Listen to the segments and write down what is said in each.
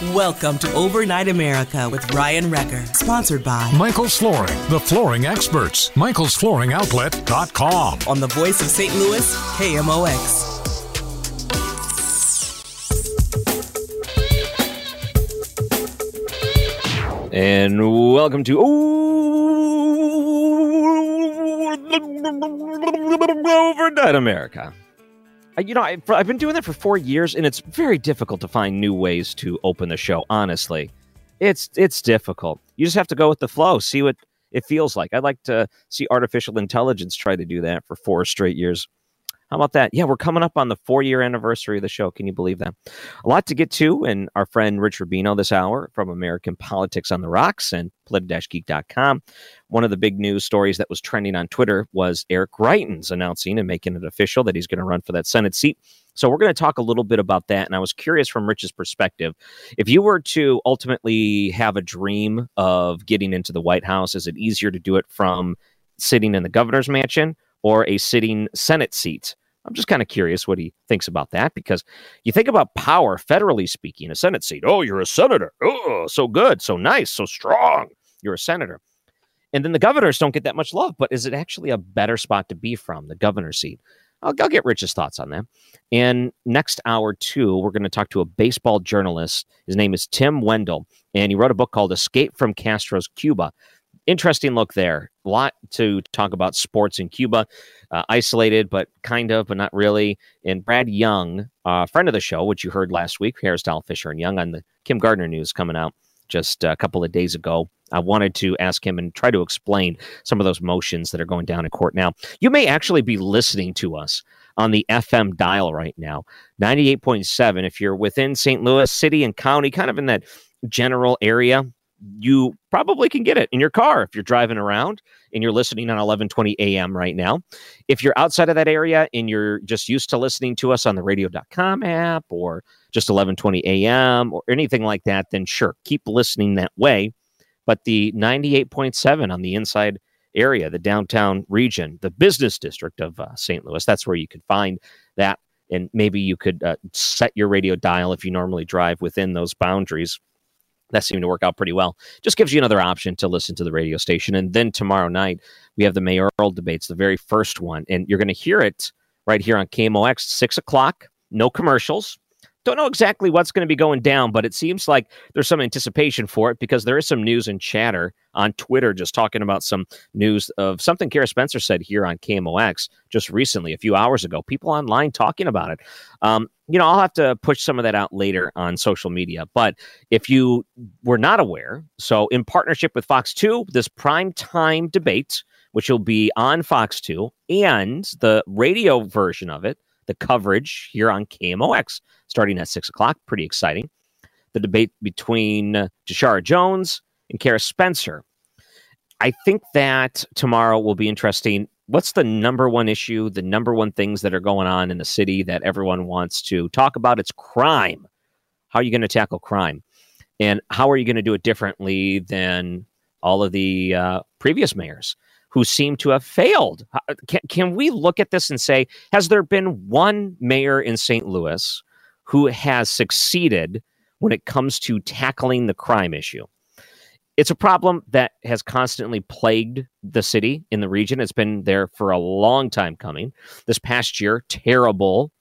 Welcome to Overnight America with Ryan Wrecker, sponsored by Michael's Flooring, the flooring experts. Michael'sFlooringOutlet.com. on the voice of St. Louis, KMOX. And welcome to Overnight America. You know, I, I've been doing that for four years, and it's very difficult to find new ways to open the show. Honestly, it's it's difficult. You just have to go with the flow, see what it feels like. I'd like to see artificial intelligence try to do that for four straight years. How about that? Yeah, we're coming up on the four year anniversary of the show. Can you believe that? A lot to get to, and our friend Rich Rubino this hour from American Politics on the Rocks and polit-geek.com. One of the big news stories that was trending on Twitter was Eric Greitens announcing and making it official that he's going to run for that Senate seat. So we're going to talk a little bit about that. And I was curious from Rich's perspective if you were to ultimately have a dream of getting into the White House, is it easier to do it from sitting in the governor's mansion or a sitting Senate seat? I'm just kind of curious what he thinks about that because you think about power, federally speaking, a Senate seat. Oh, you're a senator. Oh, so good, so nice, so strong. You're a senator. And then the governors don't get that much love, but is it actually a better spot to be from, the governor's seat? I'll, I'll get Rich's thoughts on that. And next hour, too, we're going to talk to a baseball journalist. His name is Tim Wendel, and he wrote a book called Escape from Castro's Cuba. Interesting look there. A lot to talk about sports in Cuba, uh, isolated, but kind of, but not really. And Brad Young, a uh, friend of the show, which you heard last week, Hairstyle Fisher and Young on the Kim Gardner news coming out just a couple of days ago. I wanted to ask him and try to explain some of those motions that are going down in court now. You may actually be listening to us on the FM dial right now, 98.7. If you're within St. Louis City and County, kind of in that general area, you probably can get it in your car if you're driving around and you're listening on 1120 AM right now. If you're outside of that area and you're just used to listening to us on the radio.com app or just 1120 AM or anything like that, then sure, keep listening that way. But the 98.7 on the inside area, the downtown region, the business district of uh, St. Louis, that's where you could find that. And maybe you could uh, set your radio dial if you normally drive within those boundaries that seemed to work out pretty well. Just gives you another option to listen to the radio station. And then tomorrow night, we have the mayoral debates, the very first one. And you're going to hear it right here on KMOX, 6 o'clock, no commercials. Don't know exactly what's going to be going down, but it seems like there's some anticipation for it because there is some news and chatter on Twitter just talking about some news of something Cara Spencer said here on KMOX just recently, a few hours ago. People online talking about it. Um, you know, I'll have to push some of that out later on social media. But if you were not aware, so in partnership with Fox 2, this prime time debate, which will be on Fox 2, and the radio version of it, the coverage here on KMOX starting at six o'clock. Pretty exciting. The debate between uh, Jones and Cara Spencer. I think that tomorrow will be interesting. What's the number one issue, the number one things that are going on in the city that everyone wants to talk about? It's crime. How are you going to tackle crime? And how are you going to do it differently than all of the uh, previous mayors who seem to have failed? Can, can we look at this and say, has there been one mayor in St. Louis who has succeeded when it comes to tackling the crime issue? It's a problem that has constantly plagued the city in the region. It's been there for a long time coming. This past year, terrible,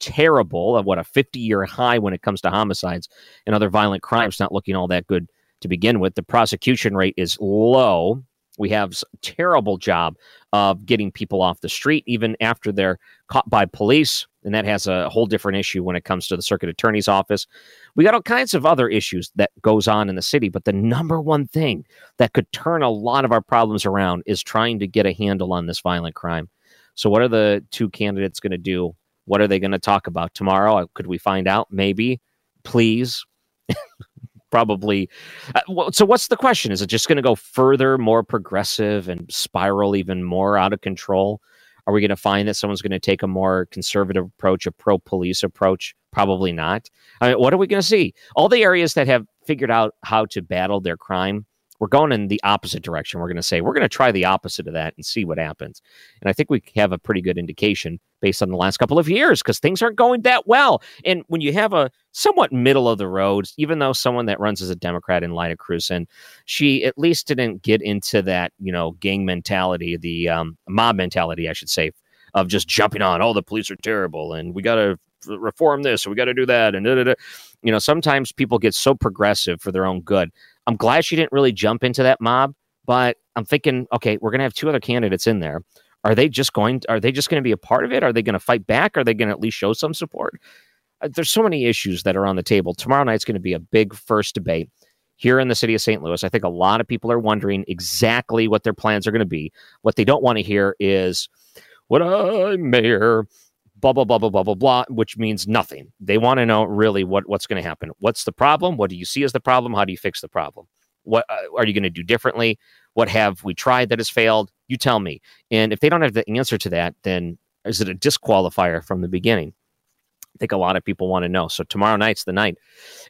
terrible, uh, what a 50 year high when it comes to homicides and other violent crimes, not looking all that good to begin with. The prosecution rate is low. We have a terrible job of getting people off the street, even after they're caught by police. And that has a whole different issue when it comes to the circuit attorney's office. We got all kinds of other issues that goes on in the city, but the number one thing that could turn a lot of our problems around is trying to get a handle on this violent crime. So, what are the two candidates going to do? What are they going to talk about tomorrow? Uh, Could we find out? Maybe, please. probably. Uh, so, what's the question? Is it just going to go further, more progressive, and spiral even more out of control? Are we going to find that someone's going to take a more conservative approach, a pro police approach? Probably not. I mean, what are we going to see? All the areas that have figured out how to battle their crime we're going in the opposite direction. We're going to say we're going to try the opposite of that and see what happens. And I think we have a pretty good indication based on the last couple of years because things aren't going that well. And when you have a somewhat middle of the road, even though someone that runs as a Democrat in Lyda Krewson, she at least didn't get into that you know gang mentality, the um, mob mentality, I should say, of just jumping on. Oh, the police are terrible, and we got to reform this, we got to do that, and da, da, da. you know sometimes people get so progressive for their own good I'm glad she didn't really jump into that mob, but I'm thinking, okay, we're going to have two other candidates in there. Are they just going? Are they just going to be a part of it? Are they going to fight back? Are they going to at least show some support? Uh, there's so many issues that are on the table. Tomorrow night's going to be a big first debate here in the city of St. Louis. I think a lot of people are wondering exactly what their plans are going to be. What they don't want to hear is, "What I'm mayor." Blah blah blah blah blah blah blah, which means nothing. They want to know really what what's going to happen. What's the problem? What do you see as the problem? How do you fix the problem? What uh, are you going to do differently? What have we tried that has failed? You tell me. And if they don't have the answer to that, then is it a disqualifier from the beginning? I think a lot of people want to know. So tomorrow night's the night.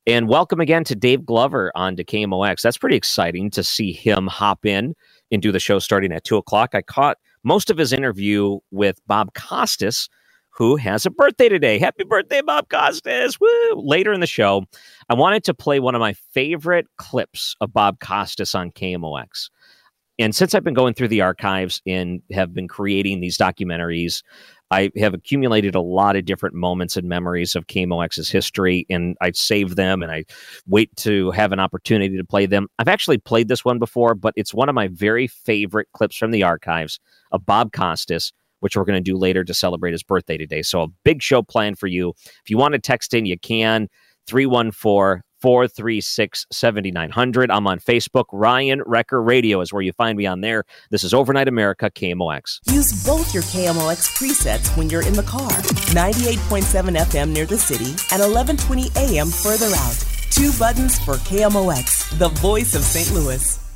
And welcome again to Dave Glover on KMOX. That's pretty exciting to see him hop in and do the show starting at two o'clock. I caught most of his interview with Bob Costas who has a birthday today. Happy birthday, Bob Costas. Woo! Later in the show, I wanted to play one of my favorite clips of Bob Costas on KMOX. And since I've been going through the archives and have been creating these documentaries, I have accumulated a lot of different moments and memories of KMOX's history, and I save them and I wait to have an opportunity to play them. I've actually played this one before, but it's one of my very favorite clips from the archives of Bob Costas which we're going to do later to celebrate his birthday today. So a big show planned for you. If you want to text in, you can. 314 436 7900. I'm on Facebook. Ryan Wrecker Radio is where you find me on there. This is Overnight America KMOX. Use both your KMOX presets when you're in the car 98.7 FM near the city and 1120 AM further out. Two buttons for KMOX, the voice of St. Louis.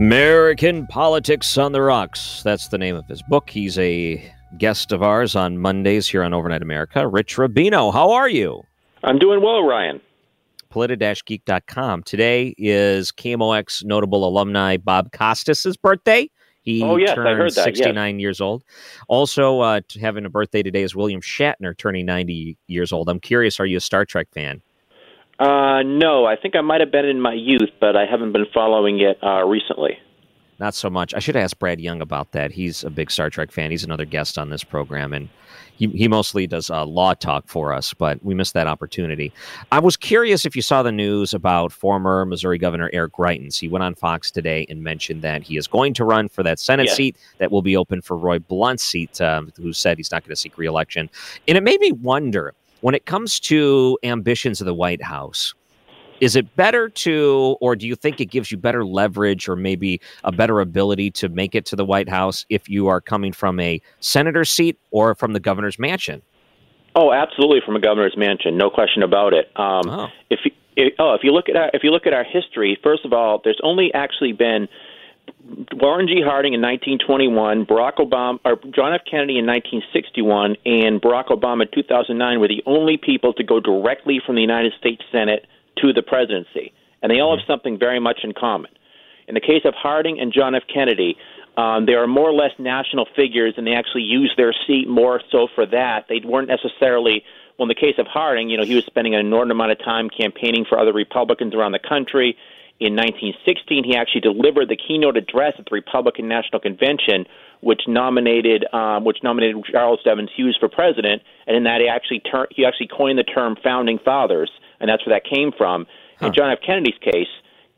American Politics on the Rocks. That's the name of his book. He's a guest of ours on Mondays here on Overnight America. Rich Rubino, how are you? I'm doing well, Ryan. Polita-geek.com. Today is KMOX notable alumni Bob Costas' birthday. He oh, yes, turned I heard that, 69 yes. years old. Also, uh, having a birthday today is William Shatner, turning 90 years old. I'm curious, are you a Star Trek fan? Uh, no, I think I might have been in my youth, but I haven't been following it uh, recently. Not so much. I should ask Brad Young about that. He's a big Star Trek fan. He's another guest on this program, and he, he mostly does uh, law talk for us, but we missed that opportunity. I was curious if you saw the news about former Missouri Governor Eric Greitens. He went on Fox today and mentioned that he is going to run for that Senate Yes. seat that will be open for Roy Blunt's seat, um, who said he's not going to seek reelection. And it made me wonder when it comes to ambitions of the White House, is it better to, or do you think it gives you better leverage or maybe a better ability to make it to the White House if you are coming from a senator's seat or from the governor's mansion? Oh, absolutely, from a governor's mansion, no question about it. Um, Oh. If you, if, oh, if you look at our, if you look at our history, first of all, there's only actually been Warren G. Harding in 1921, Barack Obama or John F. Kennedy in 1961, and Barack Obama in 2009 were the only people to go directly from the United States Senate to the presidency, and they all have something very much in common. In the case of Harding and John F. Kennedy, um, they are more or less national figures, and they actually use their seat more so for that. They weren't necessarily. Well, in the case of Harding, you know, he was spending an inordinate amount of time campaigning for other Republicans around the country. In 1916, he actually delivered the keynote address at the Republican National Convention, which nominated um, which nominated Charles Evans Hughes for president, and in that he actually ter- he actually coined the term "founding fathers," and that's where that came from. In John F. Kennedy's case,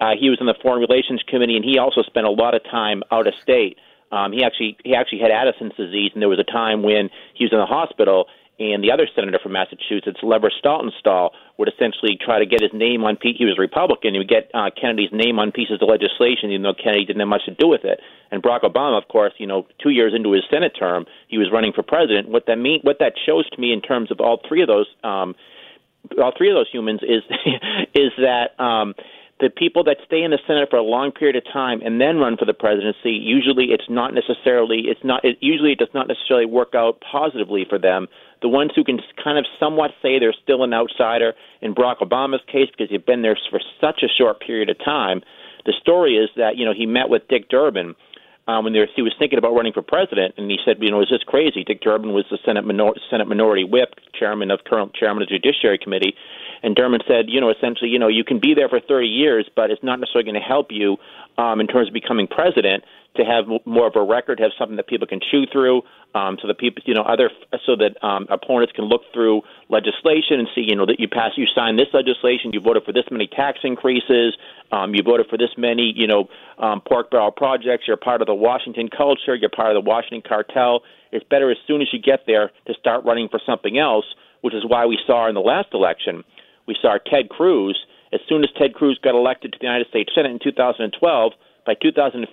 uh, he was in the Foreign Relations Committee, and he also spent a lot of time out of state. Um, he actually he actually had Addison's disease, and there was a time when he was in the hospital, and the other senator from Massachusetts, Leverett Saltonstall, would essentially try to get his name on. He was a Republican. He would get uh, Kennedy's name on pieces of legislation, even though Kennedy didn't have much to do with it. And Barack Obama, of course, you know, two years into his Senate term, he was running for president. What that mean? What that shows to me in terms of all three of those. Um, all three of those humans is is that um, the people that stay in the Senate for a long period of time and then run for the presidency, usually it's not necessarily it's not it, usually it does not necessarily work out positively for them. The ones who can kind of somewhat say they're still an outsider in Barack Obama's case because he's been there for such a short period of time. The story is that you know he met with Dick Durbin um, when he was thinking about running for president, and he said, you know, is this crazy? Dick Durbin was the Senate minor- Senate Minority Whip, chairman of current chairman of the Judiciary Committee, and Durbin said, you know, essentially, you know, you can be there for 30 years, but it's not necessarily going to help you um, in terms of becoming president to have more of a record, have something that people can chew through, um, so that people, you know, other, so that um, opponents can look through legislation and see, you know, that you pass, you sign this legislation, you voted for this many tax increases, um, you voted for this many, you know, um, pork barrel projects. You're part of the Washington culture. You're part of the Washington cartel. It's better as soon as you get there to start running for something else, which is why we saw in the last election, we saw Ted Cruz. As soon as Ted Cruz got elected to the United States Senate in 2012, by 2015,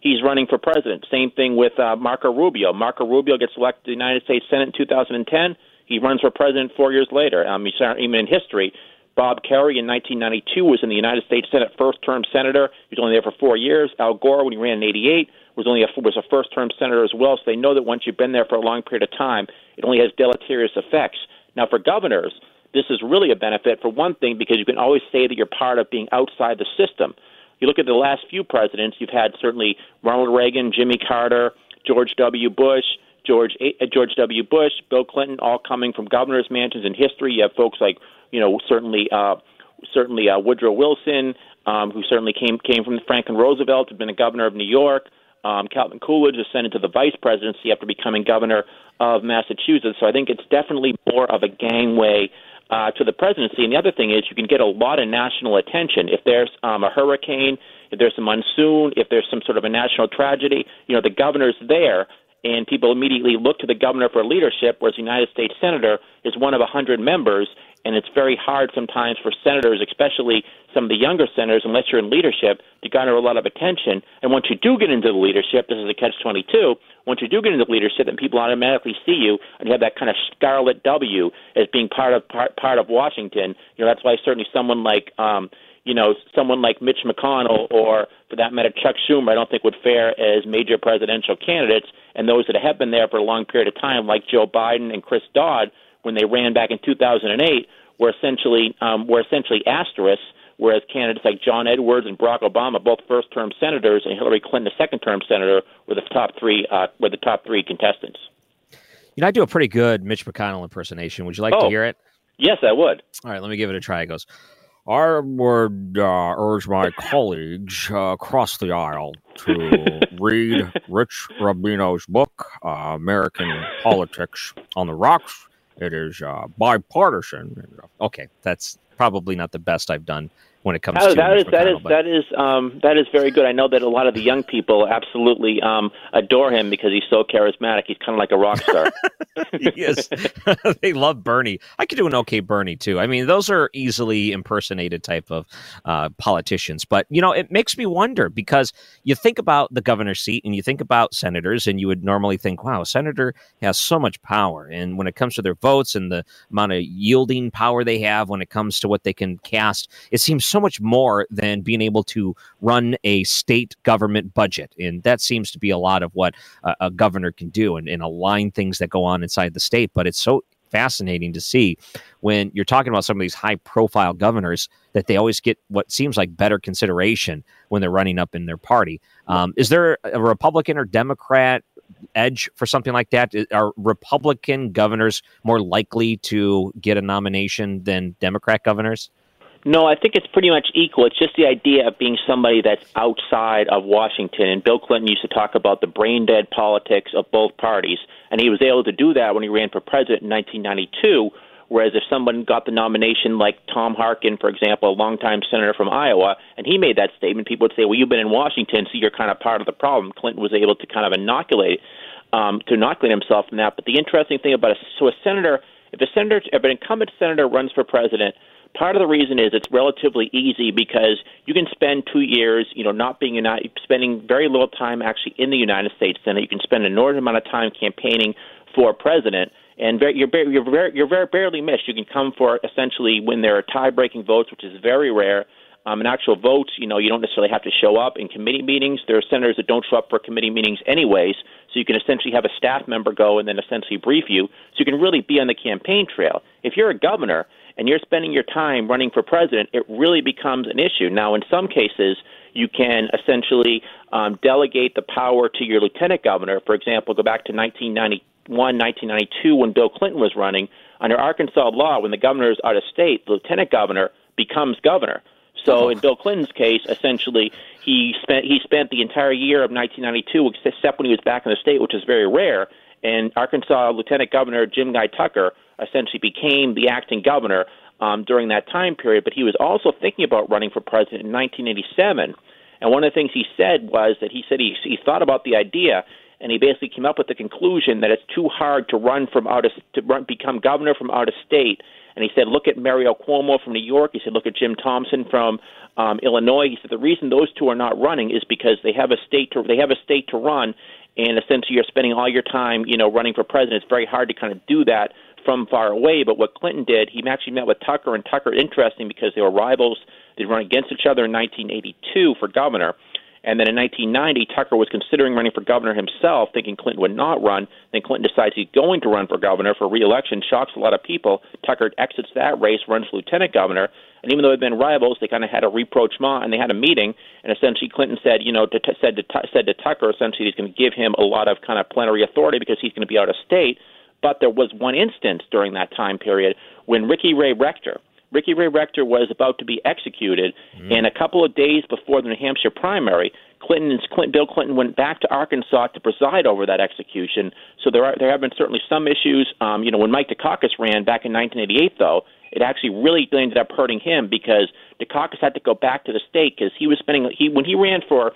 he's running for president. Same thing with uh, Marco Rubio. Marco Rubio gets elected to the United States Senate in 2010. He runs for president four years later. Um, even in history, Bob Kerrey in 1992 was in the United States Senate first-term senator. He was only there for four years. Al Gore, when he ran in '88, was only a, was a first-term senator as well. So they know that once you've been there for a long period of time, it only has deleterious effects. Now, for governors, this is really a benefit for one thing because you can always say that you're part of being outside the system. You look at the last few presidents, you've had certainly Ronald Reagan, Jimmy Carter, George W. Bush, George uh, George W. Bush, Bill Clinton, all coming from governors' mansions in history. You have folks like you know certainly uh, certainly uh, Woodrow Wilson, um, who certainly came came from Franklin Roosevelt, had been a governor of New York. Um, Calvin Coolidge ascended to the vice presidency after becoming governor of Massachusetts. So I think it's definitely more of a gangway uh, to the presidency. And the other thing is, you can get a lot of national attention if there's um, a hurricane, if there's a monsoon, if there's some sort of a national tragedy. You know, the governor's there and people immediately look to the governor for leadership, whereas the United States senator is one of a hundred members, and it's very hard sometimes for senators, especially some of the younger senators, unless you're in leadership, to garner a lot of attention. And once you do get into the leadership, this is a catch-22. Once you do get into leadership, then people automatically see you, and you have that kind of scarlet W as being part of part, part of Washington. You know, that's why certainly someone like um, you know, someone like Mitch McConnell or, for that matter, Chuck Schumer, I don't think would fare as major presidential candidates. And those that have been there for a long period of time, like Joe Biden and Chris Dodd, when they ran back in 2008, were essentially um, were essentially asterisks. Whereas candidates like John Edwards and Barack Obama, both first-term senators, and Hillary Clinton, a second-term senator, were the top three uh, were the top three contestants. You know, I do a pretty good Mitch McConnell impersonation. Would you like oh, to hear it? Yes, I would. All right, let me give it a try. It goes. I would uh, urge my colleagues uh, across the aisle to read Rich Rubino's book, uh, American Politics on the Rocks. It is uh, bipartisan. Okay, that's probably not the best I've done when it comes oh, to that is, that is but... that is um, that is very good. I know that a lot of the young people absolutely um, adore him because he's so charismatic. He's kind of like a rock star. yes, they love Bernie. I could do an okay Bernie too. I mean, those are easily impersonated type of uh, politicians. But you know, it makes me wonder because you think about the governor's seat and you think about senators, and you would normally think, wow, a senator has so much power, and when it comes to their votes and the amount of yielding power they have when it comes to what they can cast, it seems so much more than being able to run a state government budget. And that seems to be a lot of what a, a governor can do and, and align things that go on inside the state. But it's so fascinating to see when you're talking about some of these high profile governors that they always get what seems like better consideration when they're running up in their party. Um, is there a Republican or Democrat edge for something like that? Are Republican governors more likely to get a nomination than Democrat governors? No, I think it's pretty much equal. It's just the idea of being somebody that's outside of Washington. And Bill Clinton used to talk about the brain dead politics of both parties. And he was able to do that when he ran for president in 1992. Whereas if someone got the nomination, like Tom Harkin, for example, a longtime senator from Iowa, and he made that statement, people would say, "Well, you've been in Washington, so you're kind of part of the problem." Clinton was able to kind of inoculate um, to inoculate himself from that. But the interesting thing about a so a senator, if a senator, if an incumbent senator runs for president, Part of the reason is it's relatively easy because you can spend two years, you know, not being United, spending very little time actually in the United States Senate. You can spend an enormous amount of time campaigning for president, and very, you're very, you're very, you're very barely missed. You can come for essentially when there are tie-breaking votes, which is very rare. Um, in actual votes, you know, you don't necessarily have to show up in committee meetings. There are senators that don't show up for committee meetings anyways, so you can essentially have a staff member go and then essentially brief you, so you can really be on the campaign trail. If you're a governor and you're spending your time running for president, it really becomes an issue. Now, in some cases, you can essentially um, delegate the power to your lieutenant governor. For example, go back to 1991, 1992 when Bill Clinton was running. Under Arkansas law, when the governor is out of state, the lieutenant governor becomes governor. So in Bill Clinton's case, essentially, he spent he spent the entire year of 1992, except when he was back in the state, which is very rare. And Arkansas Lieutenant Governor Jim Guy Tucker essentially became the acting governor um, during that time period. But he was also thinking about running for president in 1987. And one of the things he said was that he said he, he thought about the idea, and he basically came up with the conclusion that it's too hard to run from out of to run, become governor from out of state and he said, look at Mario Cuomo from New York. He said, look at Jim Thompson from um, Illinois. He said the reason those two are not running is because they have a state to they have a state to run, and essentially you're spending all your time, you know, running for president. It's very hard to kind of do that from far away. But what Clinton did, he actually met with Tucker, and Tucker, interesting because they were rivals. They'd run against each other in 1982 for governor. And then in 1990, Tucker was considering running for governor himself, thinking Clinton would not run. Then Clinton decides he's going to run for governor for reelection, shocks a lot of people. Tucker exits that race, runs for lieutenant governor. And even though they've been rivals, they kind of had a rapprochement and they had a meeting. And essentially, Clinton said, you know, to, said, to, said to Tucker, essentially, he's going to give him a lot of kind of plenary authority because he's going to be out of state. But there was one instance during that time period when Ricky Ray Rector, Ricky Ray Rector was about to be executed, mm-hmm. and a couple of days before the New Hampshire primary, Clinton's Clinton, Bill Clinton went back to Arkansas to preside over that execution. So there are there have been certainly some issues. Um, you know, when Mike Dukakis ran back in 1988, though, it actually really ended up hurting him because Dukakis had to go back to the state because he was spending he when he ran for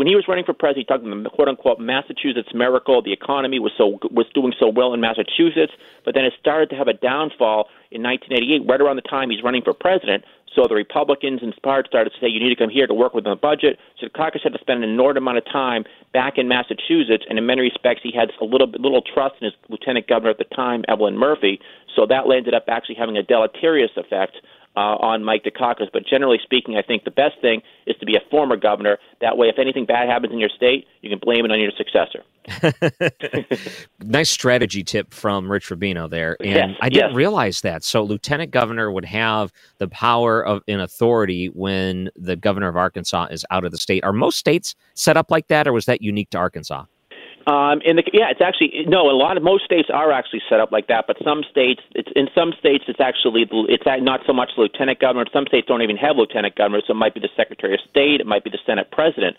when he was running for president, he talked about the quote unquote Massachusetts miracle. The economy was so was doing so well in Massachusetts, but then it started to have a downfall in 1988, right around the time he's running for president. So the Republicans in part started to say, you need to come here to work with the budget. So Dukakis had to spend an inordinate amount of time back in Massachusetts, and in many respects, he had a little little trust in his lieutenant governor at the time, Evelyn Murphy. So that ended up actually having a deleterious effect uh, on Mike Dukakis. But generally speaking, I think the best thing is to be a former governor. That way, if anything bad happens in your state, you can blame it on your successor. nice strategy tip from Rich Rubino there, and yes, I didn't yes. realize that. So, lieutenant governor would have the power of in authority when the governor of Arkansas is out of the state. Are most states set up like that, or was that unique to Arkansas? Um, in the yeah, it's actually no. A lot of most states are actually set up like that, but some states, it's in some states, it's actually it's not so much lieutenant governor. Some states don't even have lieutenant governors, so it might be the secretary of state, it might be the senate president.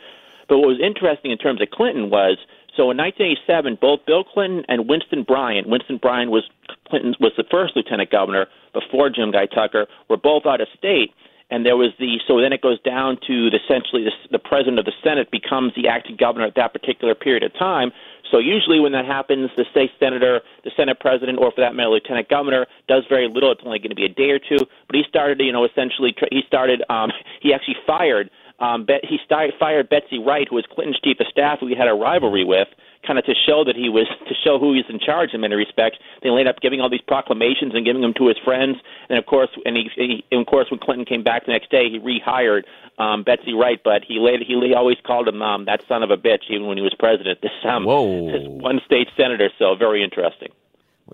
But what was interesting in terms of Clinton was so in 1987, both Bill Clinton and Winston Bryant. Winston Bryant was Clinton was the first lieutenant governor before Jim Guy Tucker. Were both out of state and there was the so then it goes down to the, essentially the, the president of the Senate becomes the acting governor at that particular period of time. So usually when that happens, the state senator, the Senate president, or for that matter, lieutenant governor does very little. It's only going to be a day or two. But he started, you know, essentially he started. Um, he actually fired. Um, he started, fired Betsy Wright, who was Clinton's chief of staff, who he had a rivalry with kind of to show that he was to show who he's in charge in many respects. They ended up giving all these proclamations and giving them to his friends. And of course, and he, he and of course, when Clinton came back the next day, he rehired um, Betsy Wright, but he later he always called him um, that son of a bitch, even when he was president. This um, Whoa. this one state senator, so very interesting.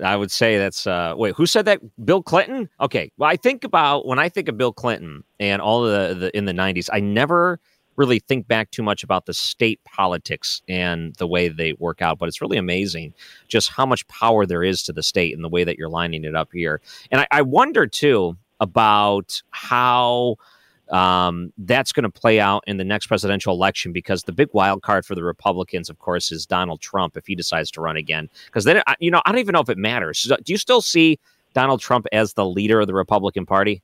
I would say that's uh wait, who said that? Bill Clinton? Okay. Well, I think about when I think of Bill Clinton and all the, the in the 90s, I never really think back too much about the state politics and the way they work out, but it's really amazing just how much power there is to the state and the way that you're lining it up here. And I, I wonder too about how um, that's going to play out in the next presidential election because the big wild card for the Republicans, of course, is Donald Trump if he decides to run again. Because then, you know, I don't even know if it matters. Do you still see Donald Trump as the leader of the Republican Party?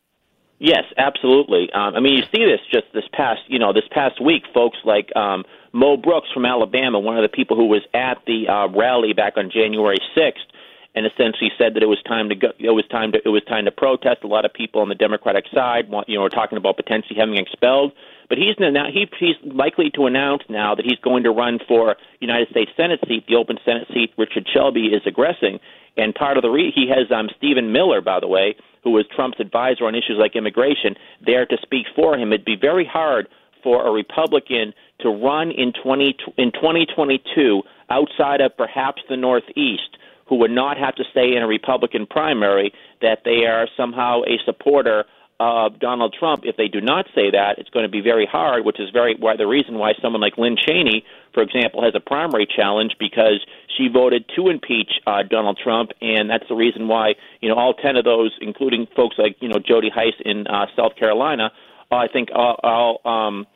Yes, absolutely. Um, I mean, you see this just this past, you know, this past week, folks like um, Mo Brooks from Alabama, one of the people who was at the uh, rally back on January 6th, and essentially said that it was time to go. It was time to it was time to protest. A lot of people on the Democratic side, want, you know, are talking about potentially having expelled. But he's now he, he's likely to announce now that he's going to run for United States Senate seat, the open Senate seat. Richard Shelby is aggressing, And part of the re- he has um, Stephen Miller, by the way, who was Trump's advisor on issues like immigration, there to speak for him. It'd be very hard for a Republican to run in 20 in 2022 outside of perhaps the Northeast who would not have to stay in a Republican primary that they are somehow a supporter of Donald Trump. If they do not say that, it's going to be very hard, which is very why the reason why someone like Lynn Cheney, for example, has a primary challenge because she voted to impeach uh, Donald Trump, and that's the reason why you know all ten of those, including folks like you know Jody Hice in uh, South Carolina, uh, I think all. all um,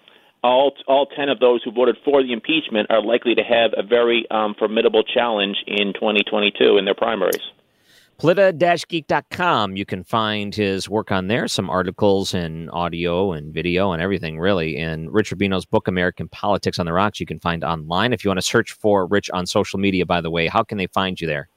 all all ten of those who voted for the impeachment are likely to have a very um, formidable challenge in 2022 in their primaries. Polita-geek.com. You can find his work on there, some articles and audio and video and everything, really. And Rich Rubino's book, American Politics on the Rocks, you can find online. If you want to search for Rich on social media, by the way, how can they find you there?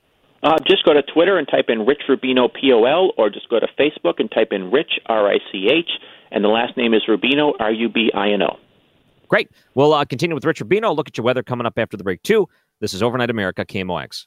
Uh, just go to Twitter and type in Rich Rubino, P O L, or just go to Facebook and type in Rich, R I C H, and the last name is Rubino, R U B I N O. Great. We'll uh, continue with Rich Rubino. Look at your weather coming up after the break, too. This is Overnight America, KMOX.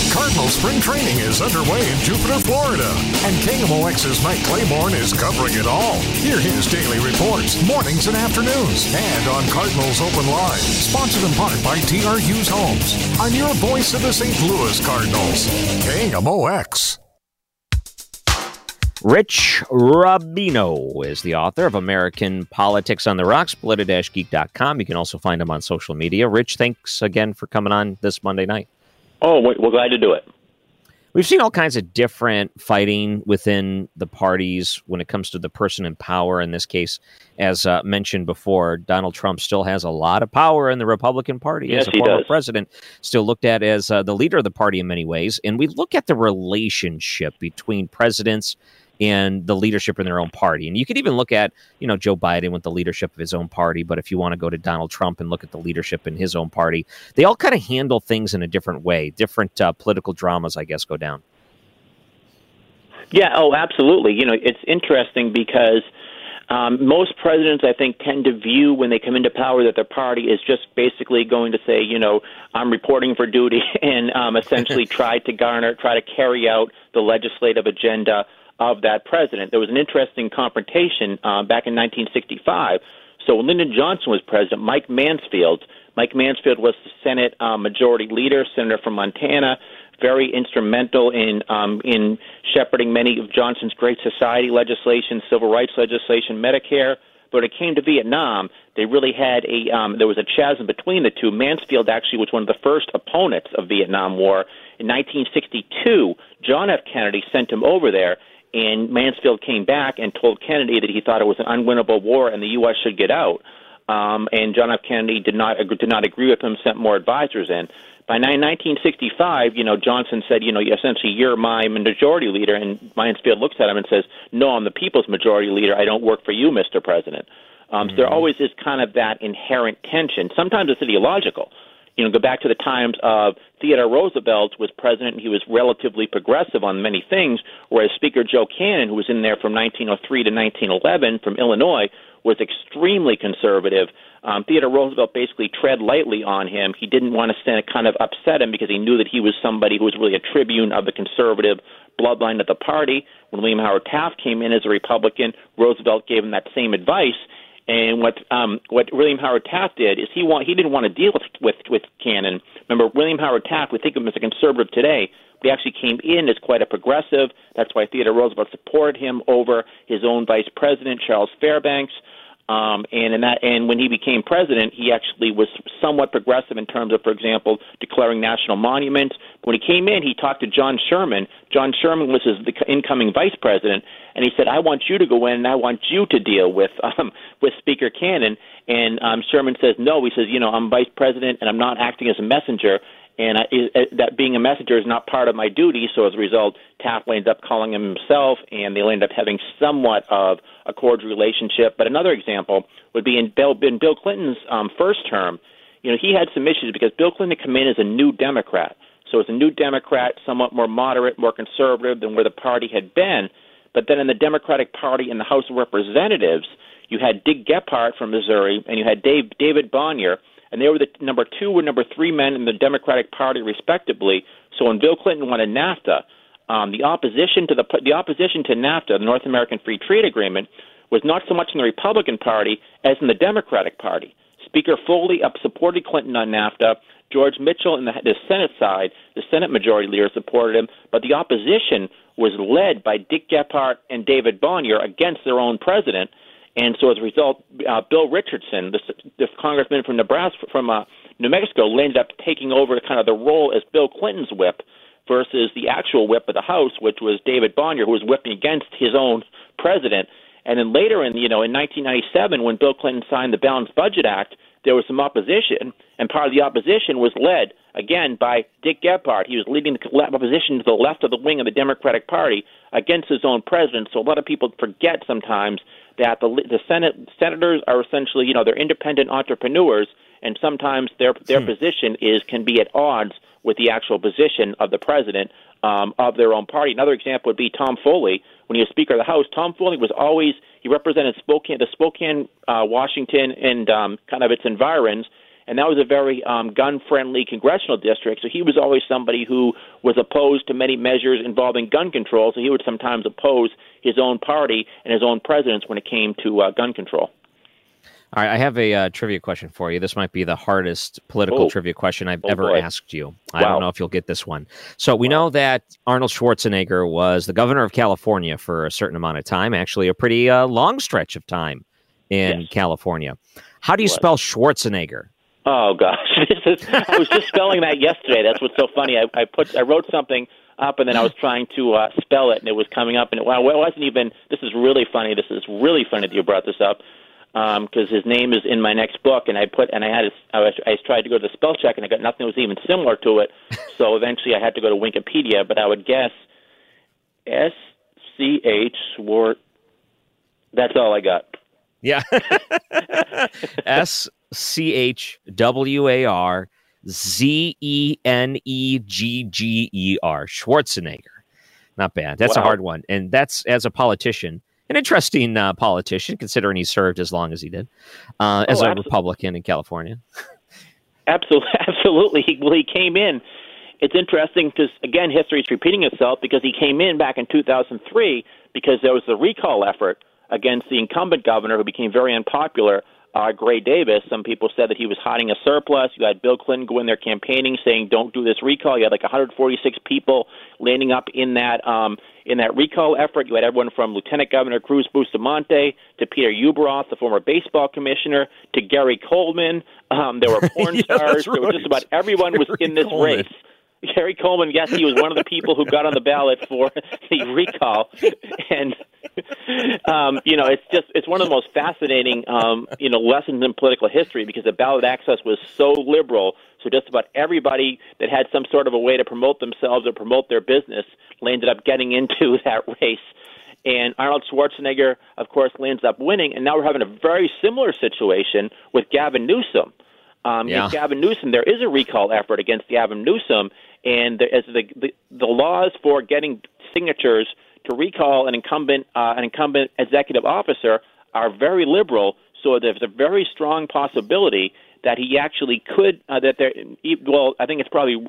Cardinal spring training is underway in Jupiter, Florida, and KMOX's Mike Claiborne is covering it all. Hear his daily reports, mornings and afternoons, and on Cardinals Open Line, sponsored in part by TR Hughes Homes, on your voice of the St. Louis Cardinals, KMOX. Rich Rubino is the author of American Politics on the Rocks, polita-geek.com. You can also find him on social media. Rich, thanks again for coming on this Monday night. Oh, we're glad to do it. We've seen all kinds of different fighting within the parties when it comes to the person in power. In this case, as uh, mentioned before, Donald Trump still has a lot of power in the Republican Party yes, as a former does. president, still looked at as uh, the leader of the party in many ways. And we look at the relationship between presidents and the leadership in their own party. And you could even look at, you know, Joe Biden with the leadership of his own party. But if you want to go to Donald Trump and look at the leadership in his own party, they all kind of handle things in a different way. Different uh, political dramas, I guess, go down. Yeah, oh, absolutely. You know, it's interesting because um, most presidents, I think, tend to view when they come into power that their party is just basically going to say, you know, I'm reporting for duty and um, essentially try to garner, try to carry out the legislative agenda of that president. There was an interesting confrontation uh, back in 1965. So when Lyndon Johnson was president, Mike Mansfield, Mike Mansfield was the Senate uh, Majority Leader, senator from Montana, very instrumental in um, in shepherding many of Johnson's Great Society legislation, civil rights legislation, Medicare. But when it came to Vietnam, they really had a um, there was a chasm between the two. Mansfield actually was one of the first opponents of Vietnam War. In 1962, John F. Kennedy sent him over there, and Mansfield came back and told Kennedy that he thought it was an unwinnable war and the U.S. should get out. Um, and John F. Kennedy did not did not agree with him, sent more advisors in. By 1965, you know, Johnson said, you know, essentially you're my majority leader, and Mansfield looks at him and says, no, I'm the people's majority leader. I don't work for you, Mr. President. Um, mm-hmm. So there always is kind of that inherent tension. Sometimes it's ideological you know, go back to the times of Theodore Roosevelt was president and he was relatively progressive on many things, whereas Speaker Joe Cannon, who was in there from 1903 to 1911 from Illinois, was extremely conservative. Um, Theodore Roosevelt basically tread lightly on him. He didn't want to stand, kind of upset him because he knew that he was somebody who was really a tribune of the conservative bloodline of the party. When William Howard Taft came in as a Republican, Roosevelt gave him that same advice. And what um, what William Howard Taft did is he want he didn't want to deal with with with Cannon. Remember, William Howard Taft, we think of him as a conservative today, but he actually came in as quite a progressive. That's why Theodore Roosevelt supported him over his own vice president Charles Fairbanks. Um, and in that, and when he became president, he actually was somewhat progressive in terms of, for example, declaring national monuments. When he came in, he talked to John Sherman. John Sherman was his the incoming vice president, and he said, "I want you to go in, and I want you to deal with um, with Speaker Cannon." And um, Sherman says, "No." He says, "You know, I'm vice president, and I'm not acting as a messenger." And I, that being a messenger is not part of my duty. So as a result, Taft ends up calling him himself, and they end up having somewhat of a cordial relationship. But another example would be in Bill, in Bill Clinton's um, first term. You know, he had some issues because Bill Clinton came in as a new Democrat. So as a new Democrat, somewhat more moderate, more conservative than where the party had been. But then in the Democratic Party in the House of Representatives, you had Dick Gephardt from Missouri, and you had Dave, David Bonior, and they were the number two and number three men in the Democratic Party, respectively. So when Bill Clinton wanted NAFTA, um, the opposition to the the opposition to NAFTA, the North American Free Trade Agreement, was not so much in the Republican Party as in the Democratic Party. Speaker Foley up supported Clinton on NAFTA. George Mitchell in the, the Senate side, the Senate Majority Leader supported him, but the opposition was led by Dick Gephardt and David Bonior against their own president. And so as a result, uh, Bill Richardson, the, the congressman from Nebraska, from uh, New Mexico, ended up taking over kind of the role as Bill Clinton's whip versus the actual whip of the House, which was David Bonior, who was whipping against his own president. And then later in, you know, in 1997, when Bill Clinton signed the Balanced Budget Act, there was some opposition, and part of the opposition was led again by Dick Gephardt. He was leading the opposition to the left of the wing of the Democratic Party against his own president. So a lot of people forget sometimes that the the Senate senators are essentially, you know, they're independent entrepreneurs, and sometimes their their hmm. position is can be at odds with the actual position of the president um, of their own party. Another example would be Tom Foley. When he was Speaker of the House, Tom Foley was always he represented Spokane, the Spokane, uh, Washington, and um, kind of its environs. And that was a very um, gun-friendly congressional district. So he was always somebody who was opposed to many measures involving gun control. So he would sometimes oppose his own party and his own presidents when it came to uh, gun control. All right, I have a uh, trivia question for you. This might be the hardest political oh. trivia question I've oh, ever boy. asked you. Wow. I don't know if you'll get this one. So we wow. know that Arnold Schwarzenegger was the governor of California for a certain amount of time, actually a pretty uh, long stretch of time in yes. California. How do you what? spell Schwarzenegger? Oh gosh, this is, I was just spelling that yesterday. That's what's so funny. I, I put I wrote something up and then I was trying to uh, spell it and it was coming up and it, well, it wasn't even. This is really funny. This is really funny that you brought this up because um, his name is in my next book, and I put and I had a, I, was, I tried to go to the spell check, and I got nothing that was even similar to it. so eventually, I had to go to Wikipedia, but I would guess S C H Swart. That's all I got. Yeah, S C H W A R Z E N E G G E R Schwarzenegger. Not bad. That's wow. a hard one, and that's as a politician an interesting uh, politician, considering he served as long as he did uh, as oh, a absolutely. Republican in California. absolutely, absolutely. He, well, he came in. It's interesting because again, history is repeating itself because he came in back in 2003 because there was the recall effort against the incumbent governor who became very unpopular uh, Gray Davis. Some people said that he was hiding a surplus. You had Bill Clinton go in there campaigning, saying, "Don't do this recall." You had like 146 people landing up in that um, in that recall effort. You had everyone from Lieutenant Governor Cruz Bustamante to Peter Ueberroth, the former baseball commissioner, to Gary Coleman. Um, there were porn yeah, stars. Right. There was just about everyone was in this Coleman. race. Gary Coleman, yes, he was one of the people who got on the ballot for the recall, and um, you know, it's just it's one of the most fascinating um, you know lessons in political history because the ballot access was so liberal. So just about everybody that had some sort of a way to promote themselves or promote their business ended up getting into that race. And Arnold Schwarzenegger, of course, lands up winning. And now we're having a very similar situation with Gavin Newsom. Um, Yeah. Gavin Newsom, there is a recall effort against Gavin Newsom, and the, as the, the the laws for getting signatures to recall an incumbent uh, an incumbent executive officer are very liberal. So there's a very strong possibility that he actually could uh, that there. Well, I think it's probably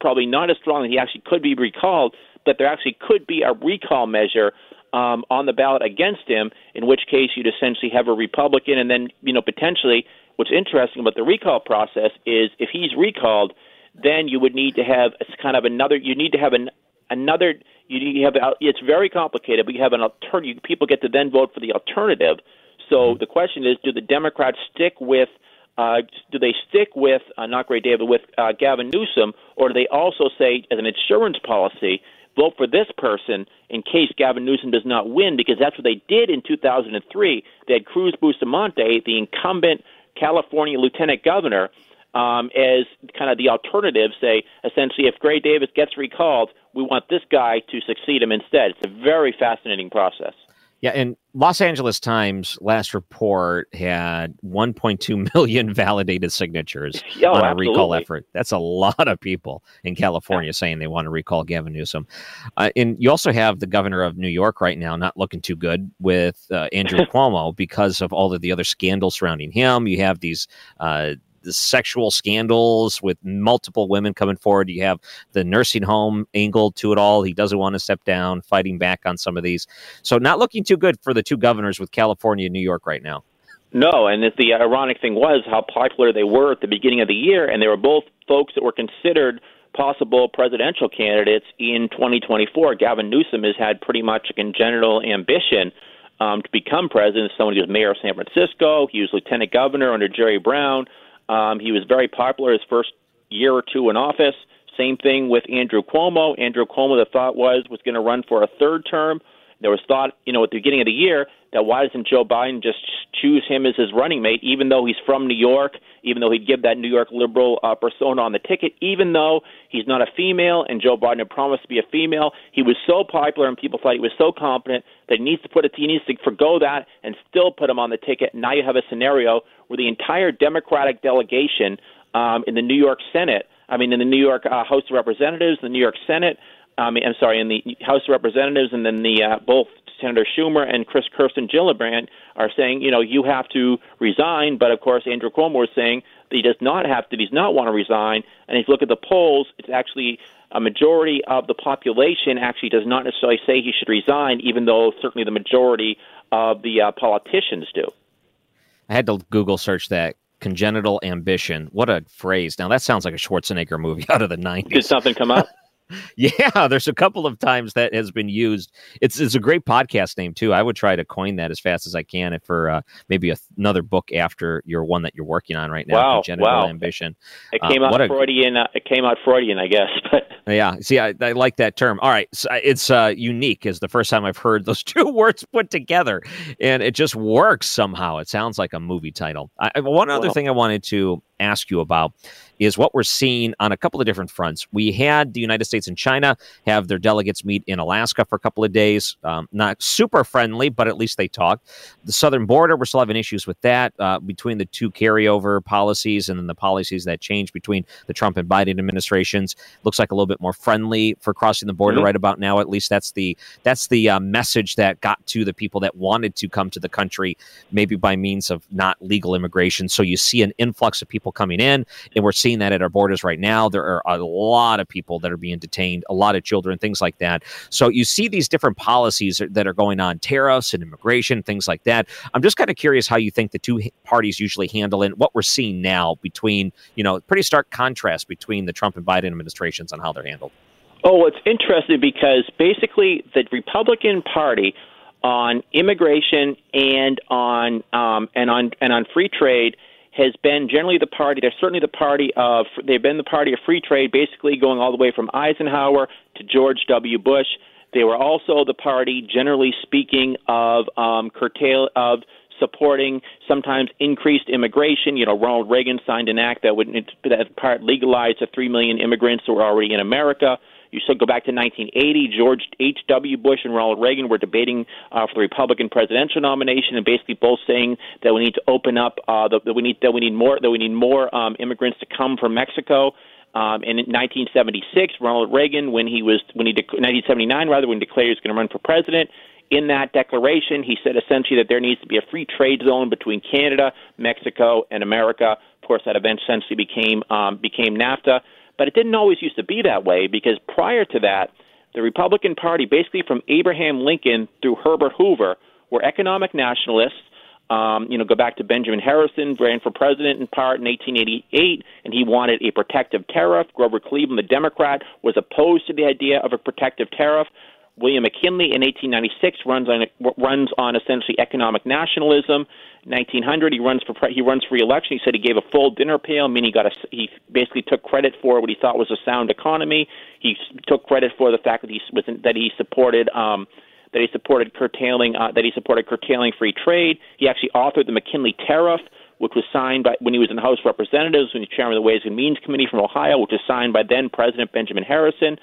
probably not as strong that he actually could be recalled, but there actually could be a recall measure um, on the ballot against him. In which case, you'd essentially have a Republican, and then you know potentially. What's interesting about the recall process is if he's recalled, then you would need to have it's kind of another. You need to have an another. You have it's very complicated, but you have an alternative. People get to then vote for the alternative. So the question is, do the Democrats stick with? Uh, do they stick with uh, not Gray David with uh, Gavin Newsom, or do they also say, as an insurance policy, vote for this person in case Gavin Newsom does not win? Because that's what they did in 2003. They had Cruz Bustamante, the incumbent California lieutenant governor, um, as kind of the alternative. Say, essentially, if Gray Davis gets recalled, we want this guy to succeed him instead. It's a very fascinating process. Yeah, and Los Angeles Times last report had 1.2 million validated signatures oh, on a absolutely. recall effort. That's a lot of people in California yeah. saying they want to recall Gavin Newsom. Uh, and you also have the governor of New York right now not looking too good with uh, Andrew Cuomo because of all of the other scandals surrounding him. You have these. Uh, the sexual scandals with multiple women coming forward. You have the nursing home angle to it all. He doesn't want to step down, fighting back on some of these. So, not looking too good for the two governors with California and New York right now. No, and the ironic thing was how popular they were at the beginning of the year, and they were both folks that were considered possible presidential candidates in 2024. Gavin Newsom has had pretty much a congenital ambition um, to become president. Someone who was mayor of San Francisco. He was lieutenant governor under Jerry Brown. Um, he was very popular his first year or two in office. Same thing with Andrew Cuomo. Andrew Cuomo, the thought was was going to run for a third term. There was thought, you know, at the beginning of the year that why doesn't Joe Biden just choose him as his running mate, even though he's from New York, even though he'd give that New York liberal uh, persona on the ticket, even though he's not a female and Joe Biden had promised to be a female. He was so popular and people thought he was so competent that he needs to put it, he needs to forego that and still put him on the ticket. Now you have a scenario where the entire Democratic delegation um, in the New York Senate, I mean, in the New York uh, House of Representatives, the New York Senate, um, I'm sorry, in the House of Representatives, and then the uh, both Senator Schumer and Chris Kirsten Gillibrand are saying, you know, you have to resign. But of course, Andrew Cuomo is saying that he does not have to, he does not want to resign. And if you look at the polls, it's actually a majority of the population actually does not necessarily say he should resign, even though certainly the majority of the uh, politicians do. I had to Google search that congenital ambition. What a phrase. Now, that sounds like a Schwarzenegger movie out of the 90s. Did something come up? Yeah, there's a couple of times that has been used. It's it's a great podcast name too. I would try to coin that as fast as I can for uh, maybe a, another book after your one that you're working on right now. Wow, wow. Ambition. It came uh, out Freudian. A, uh, it came out Freudian, I guess. But yeah, see, I, I like that term. All right, so it's uh, unique. Is the first time I've heard those two words put together, and it just works somehow. It sounds like a movie title. I, one other thing I wanted to ask you about is what we're seeing on a couple of different fronts. We had the United States and China have their delegates meet in Alaska for a couple of days. Um, not super friendly, but at least they talked. The southern border, we're still having issues with that uh, between the two carryover policies and then the policies that change between the Trump and Biden administrations. Looks like a little bit more friendly for crossing the border mm-hmm. right about now. At least that's the that's the uh, message that got to the people that wanted to come to the country, maybe by means of not legal immigration. So you see an influx of people coming in, and we're seeing that at our borders right now. There are a lot of people that are being detained, a lot of children, things like that. So you see these different policies that are going on, tariffs and immigration, things like that. I'm just kind of curious how you think the two parties usually handle it. What we're seeing now between, you know, pretty stark contrast between the Trump and Biden administrations on how they're handled. Oh, it's interesting because basically the Republican Party on immigration and on um, and on and on free trade has been generally the party. They're certainly the party of. They've been the party of free trade, basically going all the way from Eisenhower to George W. Bush. They were also the party, generally speaking, of um, curtail of supporting sometimes increased immigration. You know, Ronald Reagan signed an act that would that part legalized the three million immigrants who were already in America. You should go back to 1980. George H.W. Bush and Ronald Reagan were debating uh, for the Republican presidential nomination, and basically both saying that we need to open up uh, the, that we need that we need more that we need more um, immigrants to come from Mexico. Um, and in 1976, Ronald Reagan, when he was when he de- 1979 rather, when he declared he was going to run for president, in that declaration, he said essentially that there needs to be a free trade zone between Canada, Mexico, and America. Of course, that event essentially became um, became NAFTA. But it didn't always used to be that way because prior to that, the Republican Party, basically from Abraham Lincoln through Herbert Hoover, were economic nationalists. Um, you know, go back to Benjamin Harrison, ran for president in part in 1888, and he wanted a protective tariff. Grover Cleveland, the Democrat, was opposed to the idea of a protective tariff. William McKinley in 1896 runs on runs on essentially economic nationalism. 1900 he runs for he runs for re-election. He said he gave a full dinner pail, meaning he got a he basically took credit for what he thought was a sound economy. He took credit for the fact that he that he supported um, that he supported curtailing uh, that he supported curtailing free trade. He actually authored the McKinley Tariff, which was signed by when he was in the House of Representatives, when he was chairman of the Ways and Means Committee from Ohio, which was signed by then President Benjamin Harrison.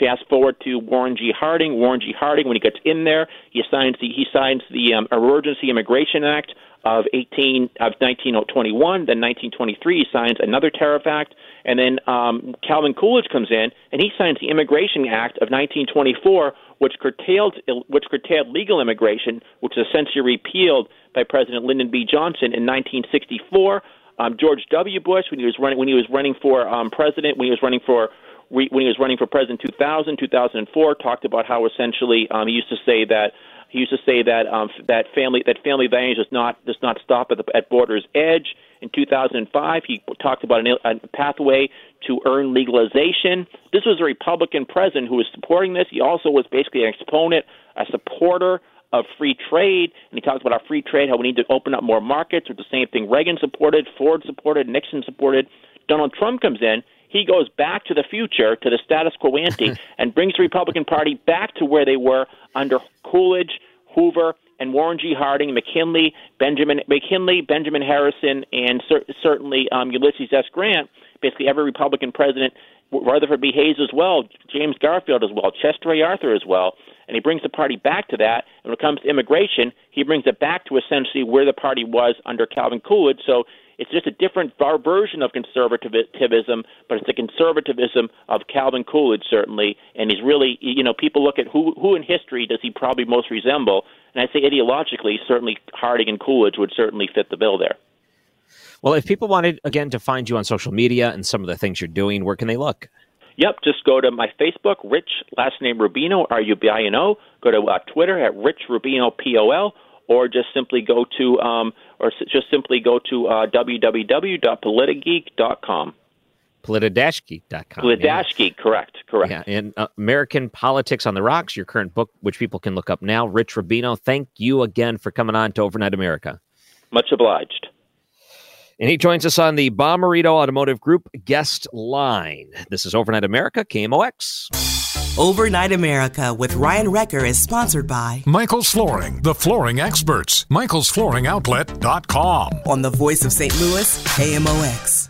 Fast forward to Warren G. Harding. Warren G. Harding, when he gets in there, he signs the he signs the um, Emergency Immigration Act of 18 of 1921. Then 1923, he signs another tariff act, and then um, Calvin Coolidge comes in and he signs the Immigration Act of 1924, which curtailed which curtailed legal immigration, which was essentially repealed by President Lyndon B. Johnson in 1964. Um, George W. Bush, when he was running when he was running for um, president, when he was running for when he was running for president 2000, 2004, talked about how essentially um, he used to say that he used to say that um, that family that family values does not does not stop at the at border's edge. In 2005, he talked about an, a pathway to earn legalization. This was a Republican president who was supporting this. He also was basically an exponent, a supporter of free trade, and he talked about our free trade, how we need to open up more markets, which the same thing Reagan supported, Ford supported, Nixon supported. Donald Trump comes in he goes back to the future, to the status quo ante, and brings the Republican Party back to where they were under Coolidge, Hoover, and Warren G. Harding, McKinley, Benjamin McKinley, Benjamin Harrison, and cer- certainly um, Ulysses S. Grant. Basically, every Republican president, Rutherford B. Hayes as well, James Garfield as well, Chester A. Arthur as well, and he brings the party back to that. And when it comes to immigration, he brings it back to essentially where the party was under Calvin Coolidge. So it's just a different version of conservatism, but it's the conservatism of Calvin Coolidge, certainly. And he's really, you know, people look at who, who in history does he probably most resemble. And I say ideologically, certainly Harding and Coolidge would certainly fit the bill there. Well, if people wanted, again, to find you on social media and some of the things you're doing, where can they look? Yep, just go to my Facebook, Rich, last name Rubino, R U B I N O. Go to uh, Twitter at Rich Rubino, P O L or just simply go to um, or just simply go to uh, www.politigeek.com. Politadashgeek.com. Politadashgeek, yeah. correct, correct. Yeah, and uh, American Politics on the Rocks, your current book, which people can look up now. Rich Rubino, thank you again for coming on to Overnight America. Much obliged. And he joins us on the Bommarito Automotive Group guest line. This is Overnight America, KMOX. Overnight America with Ryan Recker is sponsored by Michael's Flooring, the flooring experts. Michael's Flooring Michael'sFlooringOutlet.com. On the voice of St. Louis, KMOX.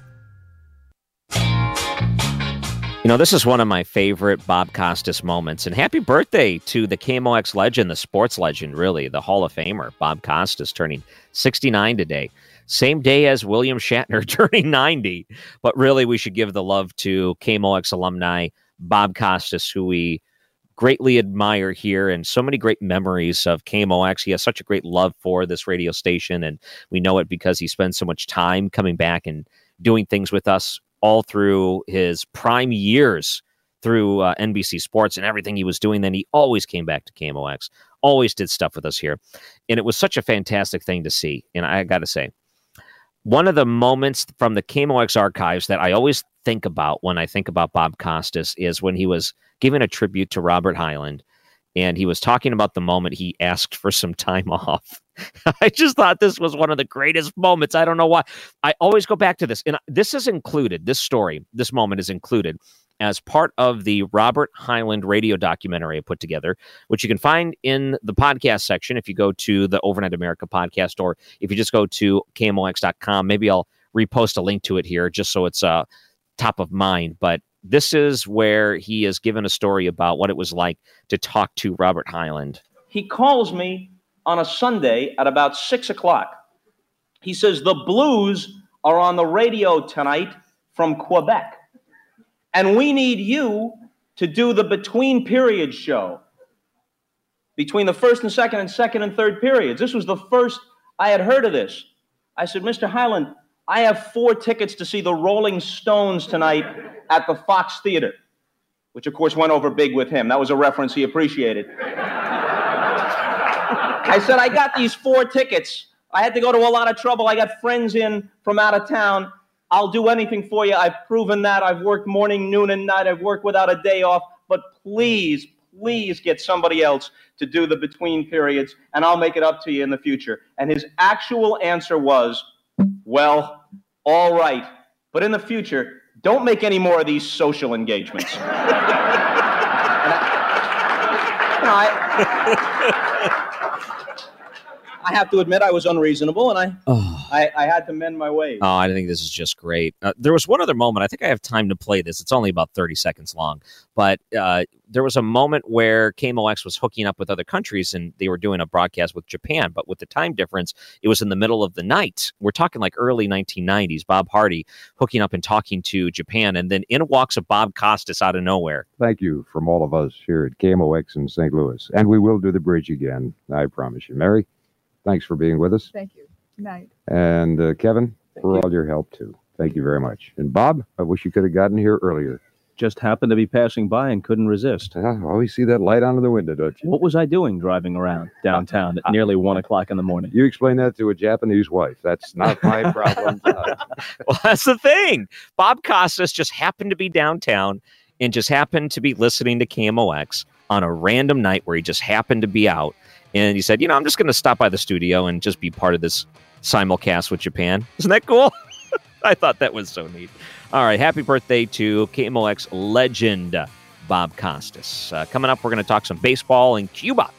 You know, this is one of my favorite Bob Costas moments. And happy birthday to the KMOX legend, the sports legend, really, the Hall of Famer, Bob Costas, turning 69 today. Same day as William Shatner turning 90. But really, we should give the love to KMOX alumni Bob Costas, who we greatly admire here and so many great memories of KMOX. He has such a great love for this radio station, and we know it because he spends so much time coming back and doing things with us all through his prime years through uh, NBC Sports and everything he was doing. Then he always came back to KMOX, always did stuff with us here. And it was such a fantastic thing to see. And I got to say, one of the moments from the KMOX archives that I always think about when I think about Bob Costas is when he was giving a tribute to Robert Hyland and he was talking about the moment he asked for some time off. I just thought this was one of the greatest moments. I don't know why. I always go back to this. And this is included, this story, this moment is included as part of the Robert Hyland radio documentary I put together, which you can find in the podcast section if you go to the Overnight America podcast or if you just go to KMOX.com. Maybe I'll repost a link to it here just so it's uh, top of mind. But this is where he has given a story about what it was like to talk to Robert Hyland. He calls me on a Sunday at about six o'clock. He says, The Blues are on the radio tonight from Quebec. And we need you to do the between periods show between the first and second and second and third periods. This was the first I had heard of this. I said, Mr. Hyland, I have four tickets to see the Rolling Stones tonight at the Fox Theater, which of course went over big with him. That was a reference he appreciated. I said, I got these four tickets. I had to go to a lot of trouble. I got friends in from out of town. I'll do anything for you. I've proven that. I've worked morning, noon, and night. I've worked without a day off. But please, please get somebody else to do the between periods, and I'll make it up to you in the future. And his actual answer was, well, all right. But in the future, don't make any more of these social engagements. I, I have to admit I was unreasonable, and I. Oh I, I had to mend my ways. Oh, I think this is just great. Uh, there was one other moment. I think I have time to play this. It's only about 30 seconds long. But uh, there was a moment where KMOX was hooking up with other countries and they were doing a broadcast with Japan. But with the time difference, it was in the middle of the night. We're talking like early 1990s. Bob Hardy hooking up and talking to Japan. And then in walks a Bob Costas out of nowhere. Thank you from all of us here at KMOX in St. Louis. And we will do the bridge again. I promise you. Mary, thanks for being with us. Thank you. Good night. And uh, Kevin, for all your help too. Thank you very much. And Bob, I wish you could have gotten here earlier. Just happened to be passing by and couldn't resist. I always see that light out of the window, don't you? What was I doing driving around downtown at nearly one o'clock in the morning? You explain that to a Japanese wife. That's not my problem. well, that's the thing. Bob Costas just happened to be downtown and just happened to be listening to KMOX on a random night where he just happened to be out. And he said, You know, I'm just going to stop by the studio and just be part of this simulcast with Japan. Isn't that cool? I thought that was so neat. All right. Happy birthday to KMOX legend Bob Costas. Uh, coming up, we're going to talk some baseball in Cuba.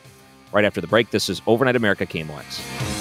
Right after the break, this is Overnight America KMOX.